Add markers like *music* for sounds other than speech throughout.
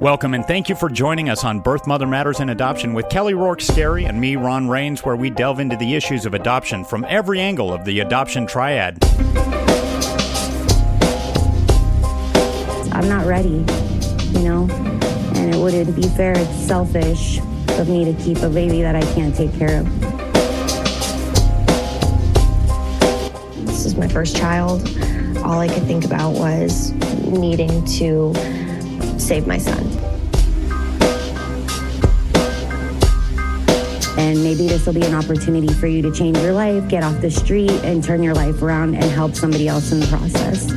Welcome and thank you for joining us on Birth Mother Matters and Adoption with Kelly Rourke Scary and me, Ron Rains, where we delve into the issues of adoption from every angle of the adoption triad. I'm not ready, you know, and it wouldn't be fair. It's selfish of me to keep a baby that I can't take care of. This is my first child. All I could think about was needing to save my son. And maybe this will be an opportunity for you to change your life, get off the street, and turn your life around and help somebody else in the process.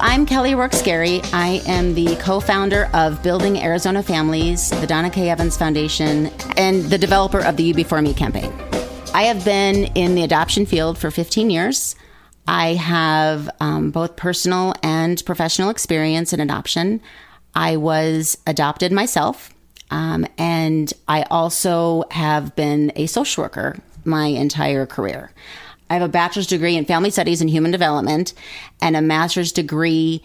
I'm Kelly Rourke Scary. I am the co founder of Building Arizona Families, the Donna K. Evans Foundation, and the developer of the You Before Me campaign. I have been in the adoption field for 15 years. I have um, both personal and professional experience in adoption. I was adopted myself, um, and I also have been a social worker my entire career. I have a bachelor's degree in family studies and human development and a master's degree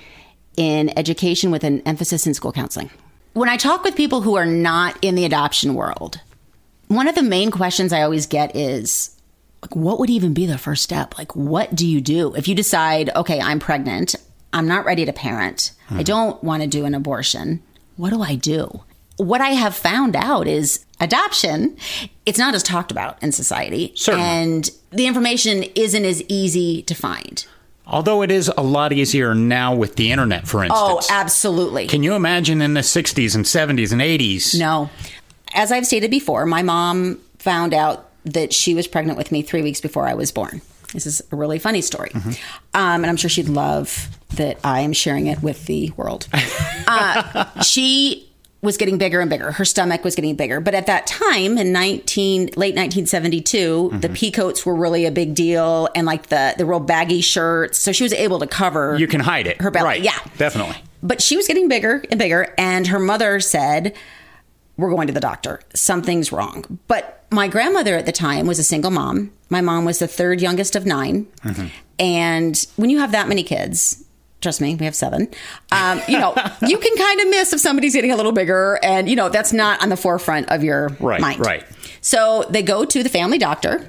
in education with an emphasis in school counseling. When I talk with people who are not in the adoption world, one of the main questions I always get is like what would even be the first step? Like what do you do if you decide, okay, I'm pregnant, I'm not ready to parent, I Hmm. don't want to do an abortion. What do I do? What I have found out is adoption, it's not as talked about in society. Certainly. And the information isn't as easy to find. Although it is a lot easier now with the internet, for instance. Oh, instance. absolutely. Can you imagine in the 60s and 70s and 80s? No. As I've stated before, my mom found out that she was pregnant with me three weeks before I was born. This is a really funny story. Um, and I'm sure she'd love that I am sharing it with the world. *laughs* uh, she was getting bigger and bigger. Her stomach was getting bigger. But at that time in 19, late 1972, the peacoats were really a big deal and like the, the real baggy shirts. So she was able to cover You can hide it. her belly. Right. Yeah. Definitely. But she was getting bigger and bigger, and her mother said, We're going to the doctor. Something's wrong. But my grandmother at the time was a single mom. My mom was the third youngest of 9 And when you have that many kids, trust me, we have seven, um, you know, *laughs* you can kind of miss if somebody's getting a little bigger, and, you know, that's not on the forefront of your Right, mind. right. So they go to the family doctor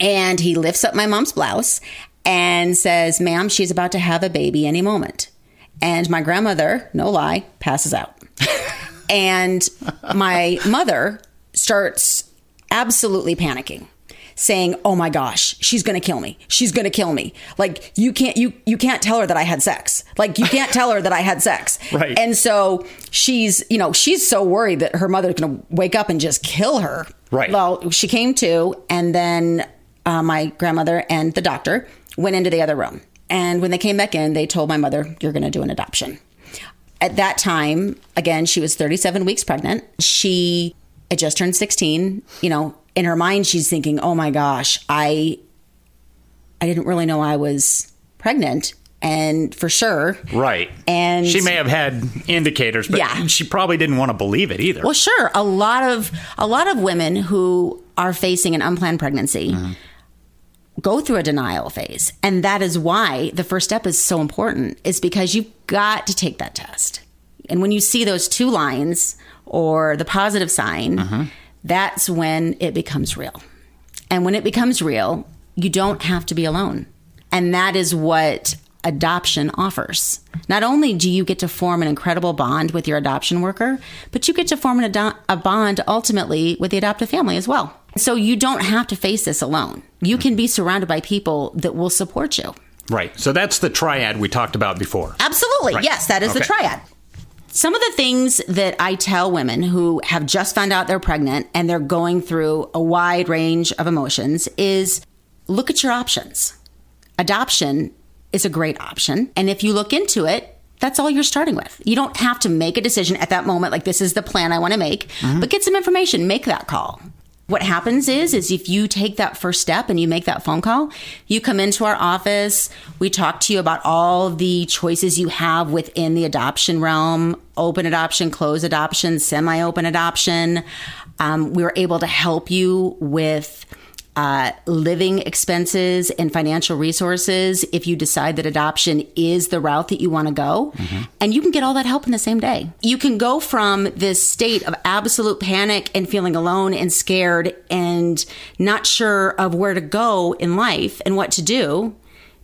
and he lifts up my mom's blouse and says, Ma'am, she's about to have a baby any moment. And my grandmother, no lie, passes out. *laughs* and my mother starts absolutely panicking saying oh my gosh she's gonna kill me. She's gonna kill me. Like you can't you you can't tell her that i had sex. Like you can't tell her that i had sex. *laughs* Right. and so she's you know she's so worried that her mother's gonna wake up and just kill her. Right. well she came to and then uh, my grandmother and the doctor went into the other room. And when they came back in they told my mother you're gonna do an adoption at that time, again, she was 37 weeks pregnant. She had just turned 16. You know, in her mind, she's thinking, "Oh my gosh, I, I didn't really know I was pregnant." And for sure, Right. And- she may have had indicators, but Yeah. she probably didn't want to believe it either. Well, sure. A lot of a lot of women who are facing an unplanned pregnancy mm-hmm. Go through a denial phase, and that is why the first step is so important. Is because you've got to take that test, and when you see those two lines or the positive sign, uh-huh. that's when it becomes real. And when it becomes real, you don't have to be alone. And that is what adoption offers. Not only do you get to form an incredible bond with your adoption worker, but you get to form an ado- a bond ultimately with the adoptive family as well. So you don't have to face this alone. You can be surrounded by people that will support you. right. So that's the triad we talked about before. Absolutely. Right. Yes, that is the triad. Some of the things that I tell women who have just found out they're pregnant and they're going through a wide range of emotions is look at your options. Adoption is a great option. And if you look into it, that's all you're starting with. You don't have to make a decision at that moment, like this is the plan I want to make, mm-hmm. but get some information, make that call. What happens is, is if you take that first step and you make that phone call, you come into our office. We talk to you about all the choices you have within the adoption realm: open adoption, closed adoption, semi-open adoption. Um, we were able to help you with uh, living expenses and financial resources if you decide that adoption is the route that you want to go. And you can get all that help in the same day. You can go from this state of absolute panic and feeling alone and scared and not sure of where to go in life and what to do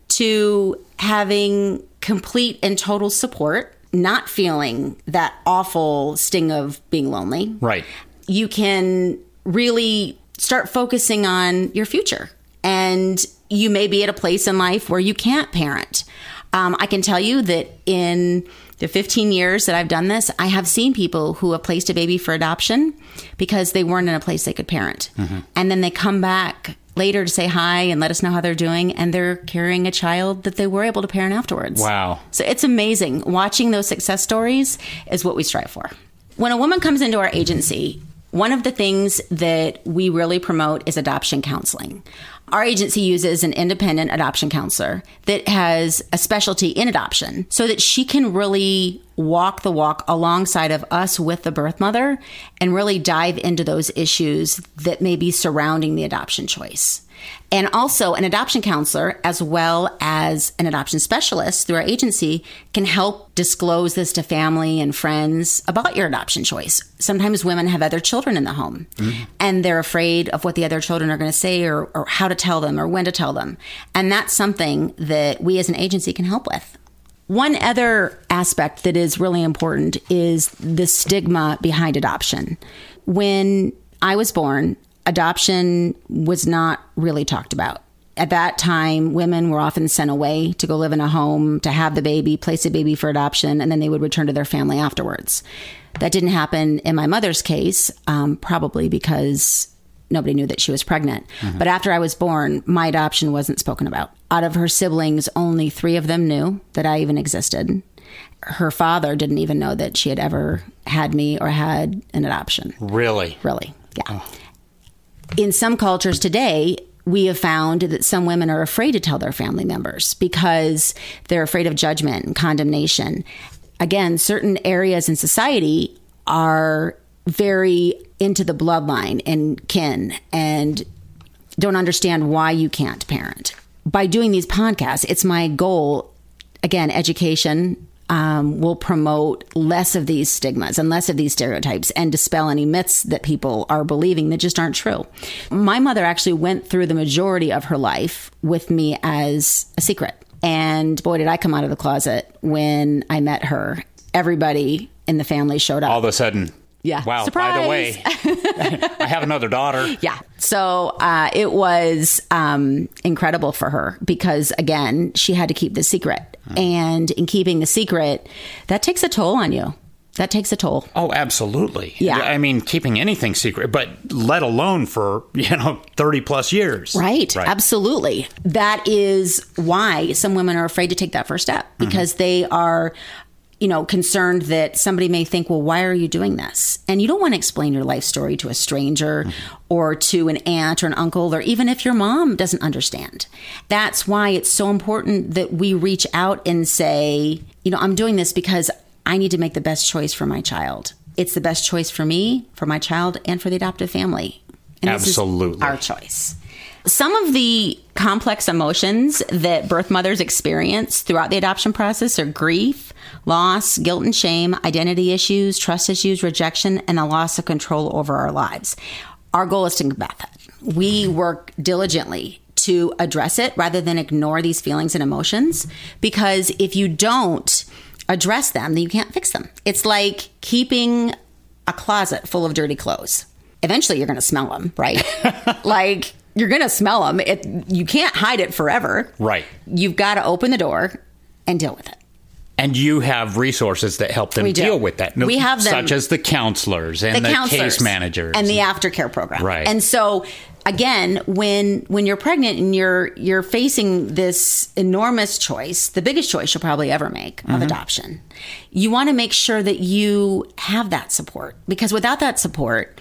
to having complete and total support, not feeling that awful sting of being lonely Right. you can really start focusing on your future. And you may be at a place in life where you can't parent. Um, I can tell you that in the 15 years that I've done this, I have seen people who have placed a baby for adoption because they weren't in a place they could parent. And then they come back later to say hi and let us know how they're doing, and they're carrying a child that they were able to parent afterwards. Wow. So it's amazing. Watching those success stories is what we strive for. When a woman comes into our agency, one of the things that we really promote is adoption counseling. Our agency uses an independent adoption counselor that has a specialty in adoption so that she can really walk the walk alongside of us with the birth mother and really dive into those issues that may be surrounding the adoption choice. And also, an adoption counselor, as well as an adoption specialist through our agency, can help disclose this to family and friends about your adoption choice. Sometimes women have other children in the home mm-hmm. and they're afraid of what the other children are going to say or, or how to tell them or when to tell them. And that's something that we as an agency can help with. One other aspect that is really important is the stigma behind adoption. When I was born, adoption was not really talked about. At that time, women were often sent away to go live in a home, to have the baby, place a baby for adoption, and then they would return to their family afterwards. That didn't happen in my mother's case, um, probably because nobody knew that she was pregnant. But after I was born, my adoption wasn't spoken about. Out of her siblings, only three of them knew that I even existed. Her father didn't even know that she had ever had me or had an adoption. Really? Really, yeah. In some cultures today, we have found that some women are afraid to tell their family members because they're afraid of judgment and condemnation. Again, certain areas in society are very into the bloodline and kin and don't understand why you can't parent. By doing these podcasts, it's my goal, again, education. Um, will promote less of these stigmas and less of these stereotypes and dispel any myths that people are believing that just aren't true. My mother actually went through the majority of her life with me as a secret. And boy, did I come out of the closet when I met her. Everybody in the family showed up. All of a sudden. Yeah. Wow. By the way, *laughs* I have another daughter. Yeah. So uh, it was um, incredible for her because, again, she had to keep the secret. And in keeping the secret, that takes a toll on you. That takes a toll. Oh, absolutely. Yeah. I mean, keeping anything secret, but let alone for, you know, 30 plus years. Right. Absolutely. That is why some women are afraid to take that first step because they are you know, concerned that somebody may think, well, why are you doing this? And you don't want to explain your life story to a stranger mm-hmm. or to an aunt or an uncle, or even if your mom doesn't understand. That's why it's so important that we reach out and say, you know, I'm doing this because I need to make the best choice for my child. It's the best choice for me, for my child, and for the adoptive family. And Absolutely. our choice. Some of the complex emotions that birth mothers experience throughout the adoption process are grief, loss, guilt and shame, identity issues, trust issues, rejection, and a loss of control over our lives. Our goal is to combat that. We work diligently to address it rather than ignore these feelings and emotions because if you don't address them, then you can't fix them. It's like keeping a closet full of dirty clothes. Eventually, you're going to smell them, right? *laughs* like you're going to smell them. It, you can't hide it forever. Right. You've got to open the door and deal with it. And you have resources that help them deal with that. We have them- such as the counselors and the, counselors case managers and the aftercare program. Right. And so again, when when you're pregnant and you're you're facing this enormous choice, the biggest choice you'll probably ever make Mm-hmm. of adoption, you want to make sure that you have that support because without that support,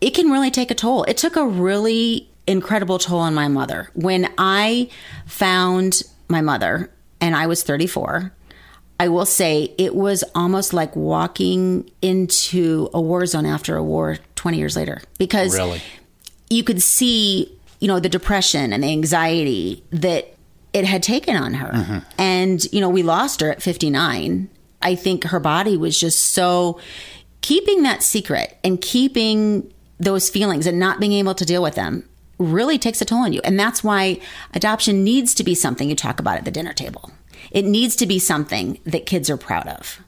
it can really take a toll. It took a really incredible toll on my mother. When I found my mother and I was 34, I will say it was almost like walking into a war zone after a war 20 years later because Really? you could see you know, the depression and the anxiety that it had taken on her. Mm-hmm. And, you know, we lost her at 59. I think her body was just so keeping that secret and keeping those feelings and not being able to deal with them really takes a toll on you. And that's why adoption needs to be something you talk about at the dinner table. It needs to be something that kids are proud of.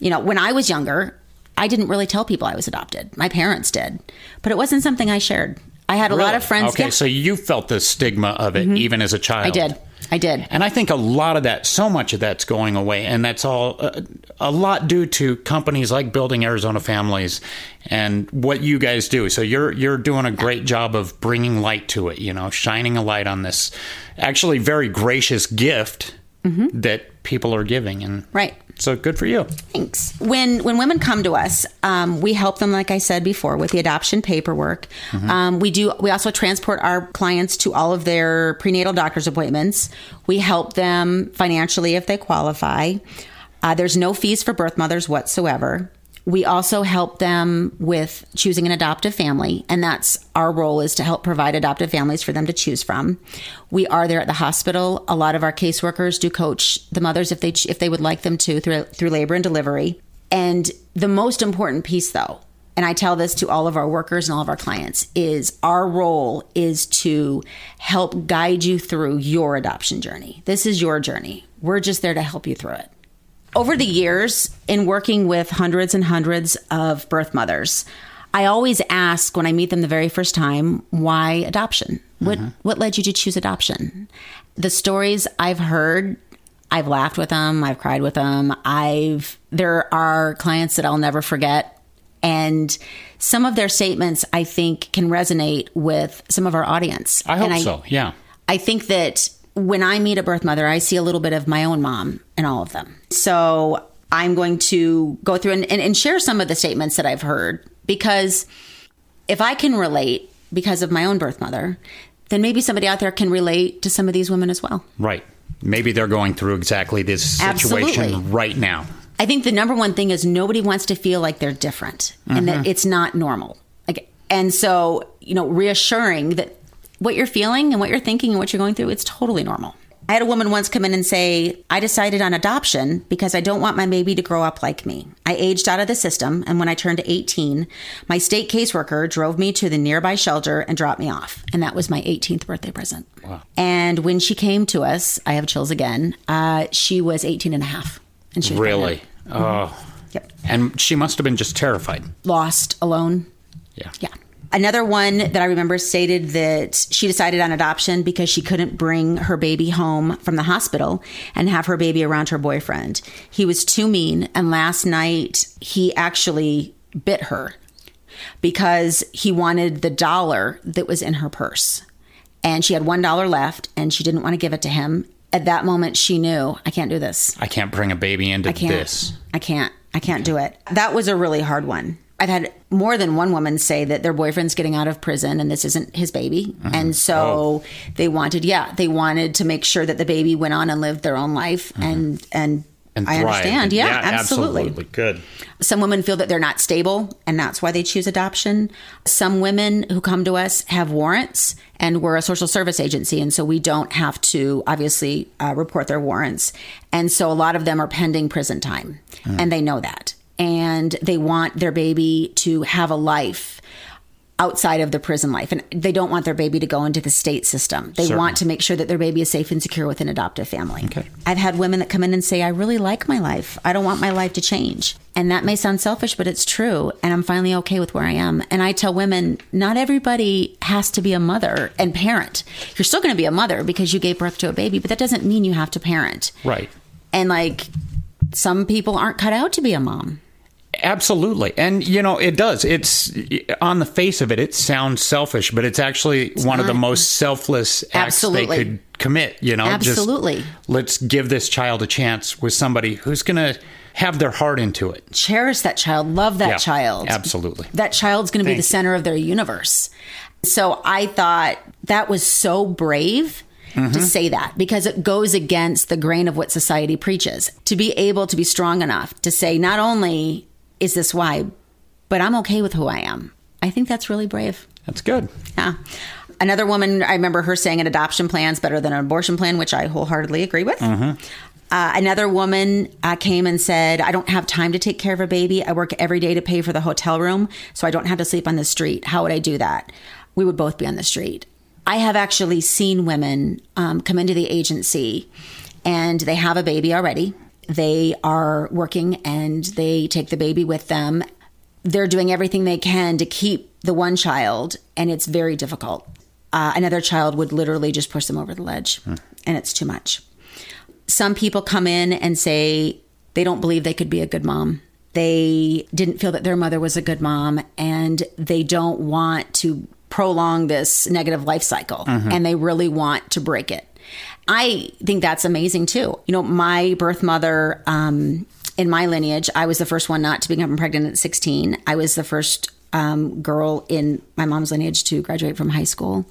You know, when I was younger, I didn't really tell people I was adopted. My parents did, but it wasn't something I shared. I had a lot of friends. Okay, yeah, so you felt the stigma of it mm-hmm. even as a child. I did. I did. And I think a lot of that, so much of that's going away, and that's all uh, a lot due to companies like Building Arizona Families and what you guys do. So you're you're doing a great job of bringing light to it. You know, shining a light on this actually very gracious gift that people are giving, and Right. So good for you. Thanks. When when women come to us, um, we help them, like I said before, with the adoption paperwork. Um, we do. We also transport our clients to all of their prenatal doctor's appointments. We help them financially if they qualify. Uh, there's no fees for birth mothers whatsoever. We also help them with choosing an adoptive family, and that's our role is to help provide adoptive families for them to choose from. We are there at the hospital. A lot of our caseworkers do coach the mothers if they if they would like them to through through labor and delivery. And the most important piece, though, and I tell this to all of our workers and all of our clients, is our role is to help guide you through your adoption journey. This is your journey. We're just there to help you through it over the years in working with hundreds and hundreds of birth mothers i always ask when i meet them the very first time why adoption what mm-hmm. what led you to choose adoption the stories i've heard i've laughed with them i've cried with them i've there are clients that i'll never forget and some of their statements i think can resonate with some of our audience I hope and so. Yeah. I think that when I meet a birth mother, I see a little bit of my own mom in all of them. So I'm going to go through and, and, and share some of the statements that I've heard because if I can relate because of my own birth mother, then maybe somebody out there can relate to some of these women as well. Right. Maybe they're going through exactly this situation Absolutely. right now. I think the number one thing is nobody wants to feel like they're different and that mm-hmm. it's not normal. Like, and so, you know, reassuring that what you're feeling and what you're thinking and what you're going through, it's totally normal. I had a woman once come in and say, I decided on adoption because I don't want my baby to grow up like me. I aged out of the system, and when I turned 18, my state caseworker drove me to the nearby shelter and dropped me off. And that was my 18th birthday present. And when she came to us, I have chills again, uh, she was 18 and a half. And she was Really. pregnant. Oh. Yep. And she must have been just terrified. Lost, alone. Yeah. Yeah. Another one that I remember stated that she decided on adoption because she couldn't bring her baby home from the hospital and have her baby around her boyfriend. He was too mean, and last night he actually bit her because he wanted the dollar that was in her purse. And she had one dollar left and she didn't want to give it to him. At that moment, she knew, I can't do this. I can't bring a baby into I can't. this. I can't. I can't do it. That was a really hard one. I've had more than one woman say that their boyfriend's getting out of prison and this isn't his baby. Mm-hmm. And so Oh. they wanted, yeah, they wanted to make sure that the baby went on and lived their own life and and, Mm-hmm. And I understand. Yeah, absolutely. Good. Some women feel that they're not stable and that's why they choose adoption. Some women who come to us have warrants and we're a social service agency. And so we don't have to obviously uh, report their warrants. And so a lot of them are pending prison time and they know that. And they want their baby to have a life outside of the prison life. And they don't want their baby to go into the state system. They want to make sure that their baby is safe and secure with an adoptive family. Okay. I've had women that come in and say, I really like my life. I don't want my life to change. And that may sound selfish, but it's true. And I'm finally okay with where I am. And I tell women, not everybody has to be a mother and parent. You're still going to be a mother because you gave birth to a baby, but that doesn't mean you have to parent. Right. And like, some people aren't cut out to be a mom. Absolutely. And, you know, it does. It's on the face of it, it sounds selfish, but it's actually one of the most selfless acts Absolutely. they could commit. You know, Just, Absolutely. let's give this child a chance with somebody who's going to have their heart into it. Cherish that child, love that Yeah, child. absolutely. That child's going to be the you. center of their universe. So I thought that was so brave Mm-hmm. to say that because it goes against the grain of what society preaches. To be able to be strong enough to say, not only is this why, but I'm okay with who I am. I think that's really brave. That's good. Yeah. Another woman, I remember her saying an adoption plan is better than an abortion plan, which I wholeheartedly agree with. Uh, another woman uh, came and said, I don't have time to take care of a baby. I work every day to pay for the hotel room, so I don't have to sleep on the street. How would I do that? We would both be on the street. I have actually seen women um, come into the agency and they have a baby already. They are working and they take the baby with them. They're doing everything they can to keep the one child, and it's very difficult. Uh, another child would literally just push them over the ledge, and it's too much. Some people come in and say they don't believe they could be a good mom. They didn't feel that their mother was a good mom, and they don't want to prolong this negative life cycle, and they really want to break it. I think that's amazing too. You know, my birth mother, um, in my lineage, I was the first one not to become pregnant at 16. I was the first um, girl in my mom's lineage to graduate from high school.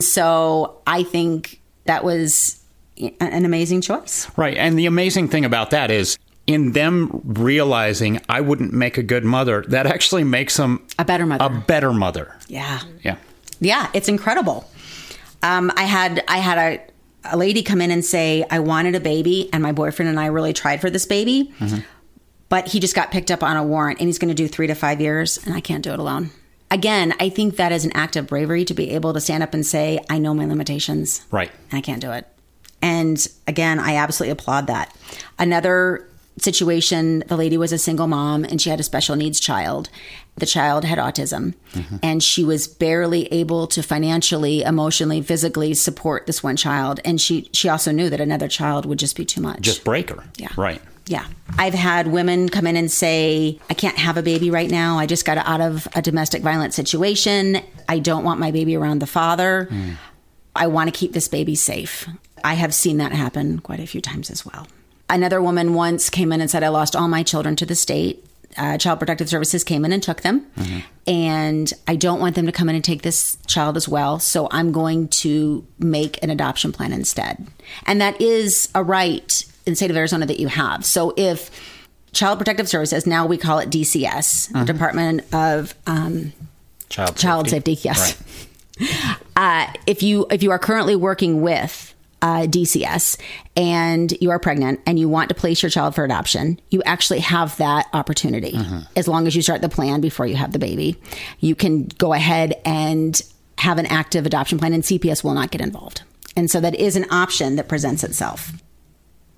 So I think that was an amazing choice. Right. And the amazing thing about that is in them realizing I wouldn't make a good mother, that actually makes them A better mother. a better mother. yeah. Yeah. Yeah, it's incredible. Um, I had I had a, a lady come in and say I wanted a baby, and my boyfriend and I really tried for this baby, but he just got picked up on a warrant, and he's going to do three to five years, and I can't do it alone. Again, I think that is an act of bravery to be able to stand up and say I know my limitations, Right. and I can't do it. And again, I absolutely applaud that. Another situation, the lady was a single mom and she had a special needs child. The child had autism mm-hmm. and she was barely able to financially, emotionally, physically support this one child. And she, she also knew that another child would just be too much. Just break her. Yeah. Right. Yeah. I've had women come in and say, I can't have a baby right now. I just got out of a domestic violence situation. I don't want my baby around the father. Mm. I want to keep this baby safe. I have seen that happen quite a few times as well. Another woman once came in and said, I lost all my children to the state. Uh, Child Protective Services came in and took them. And I don't want them to come in and take this child as well. So I'm going to make an adoption plan instead. And that is a right in the state of Arizona that you have. So if Child Protective Services, now we call it DCS, Department of um, Child Child Safety, yes. *laughs* Uh, if you if you are currently working with uh, DCS and you are pregnant and you want to place your child for adoption, you actually have that opportunity. As long as you start the plan before you have the baby, you can go ahead and have an active adoption plan, and CPS will not get involved. And so that is an option that presents itself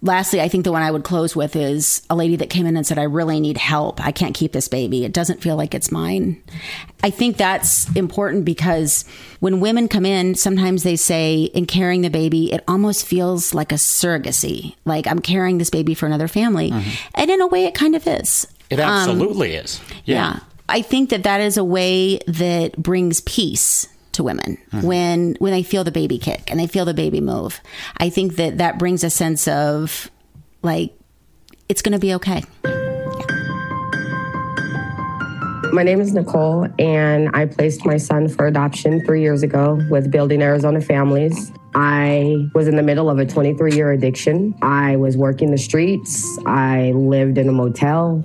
lastly, I think the one I would close with is a lady that came in and said, I really need help. I can't keep this baby. It doesn't feel like it's mine. I think that's important because when women come in, sometimes they say, in carrying the baby, it almost feels like a surrogacy. Like I'm carrying this baby for another family. Mm-hmm. And in a way, it kind of is. It um, absolutely is. Yeah. I think that that is a way that brings peace to women when when they feel the baby kick and they feel the baby move. I think that that brings a sense of like it's going to be okay. My name is Nicole, and I placed my son for adoption three years ago with Building Arizona Families. I was in the middle of a 23 year addiction. I was working the streets. I lived in a motel,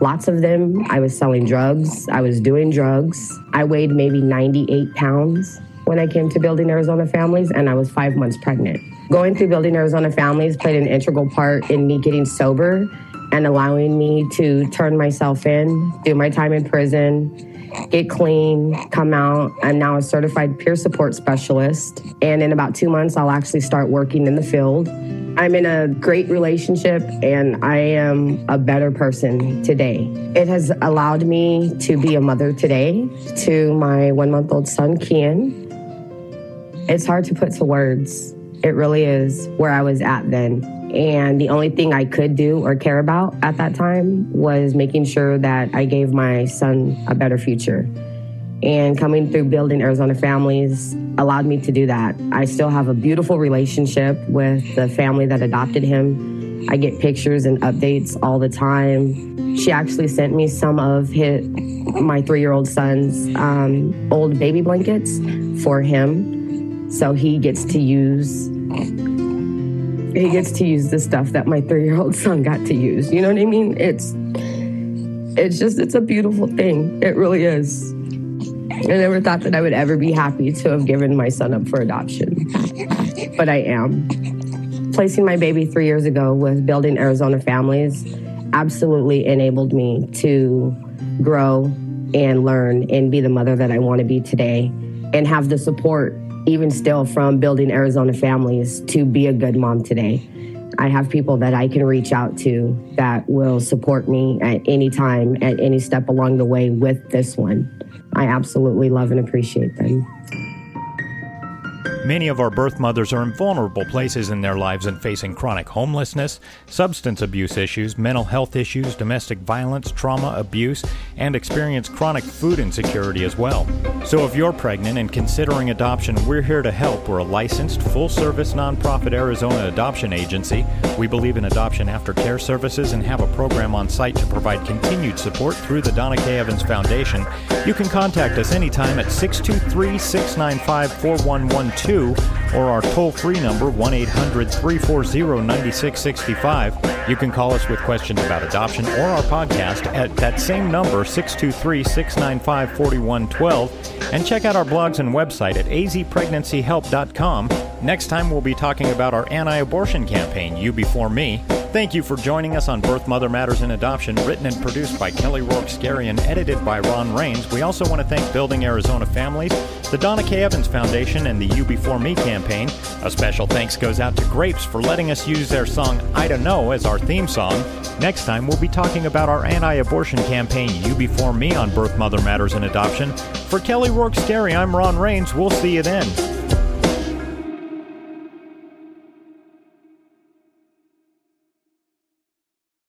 lots of them. I was selling drugs. I was doing drugs. I weighed maybe 98 pounds when I came to Building Arizona Families, and I was five months pregnant. Going through Building Arizona Families played an integral part in me getting sober and allowing me to turn myself in, do my time in prison, get clean, come out. I'm now a certified peer support specialist. And in about two months, I'll actually start working in the field. I'm in a great relationship and I am a better person today. It has allowed me to be a mother today to my one month old son, Kian. It's hard to put to words. It really is where I was at then. And the only thing I could do or care about at that time was making sure that I gave my son a better future. And coming through building Arizona families allowed me to do that. I still have a beautiful relationship with the family that adopted him. I get pictures and updates all the time. She actually sent me some of his, my three year old son's um, old baby blankets for him. So he gets to use he gets to use the stuff that my three year old son got to use. You know what I mean? It's it's just it's a beautiful thing. It really is. I never thought that I would ever be happy to have given my son up for adoption, but I am. Placing my baby three years ago with Building Arizona Families absolutely enabled me to grow and learn and be the mother that I want to be today and have the support, even still, from Building Arizona Families to be a good mom today. I have people that I can reach out to that will support me at any time, at any step along the way with this one. I absolutely love and appreciate them. Many of our birth mothers are in vulnerable places in their lives and facing chronic homelessness, substance abuse issues, mental health issues, domestic violence, trauma, abuse, and experience chronic food insecurity as well. So if you're pregnant and considering adoption, we're here to help. We're a licensed, full service nonprofit Arizona adoption agency. We believe in adoption aftercare services and have a program on site to provide continued support through the Donna K. Evans Foundation. You can contact us anytime at 623 695 4112 or our toll free number 1 800 340 9665. You can call us with questions about adoption or our podcast at that same number 623 695 4112 and check out our blogs and website at azpregnancyhelp.com. Next time we'll be talking about our anti-abortion campaign You Before Me. Thank you for joining us on Birth Mother Matters and Adoption, written and produced by Kelly Rourke Scary and edited by Ron Rains. We also want to thank Building Arizona Families, the Donna K. Evans Foundation, and the You Before Me campaign. A special thanks goes out to Grapes for letting us use their song I Don't Know as our theme song. Next time, we'll be talking about our anti abortion campaign You Before Me on Birth Mother Matters and Adoption. For Kelly Rourke Scary, I'm Ron Rains. We'll see you then.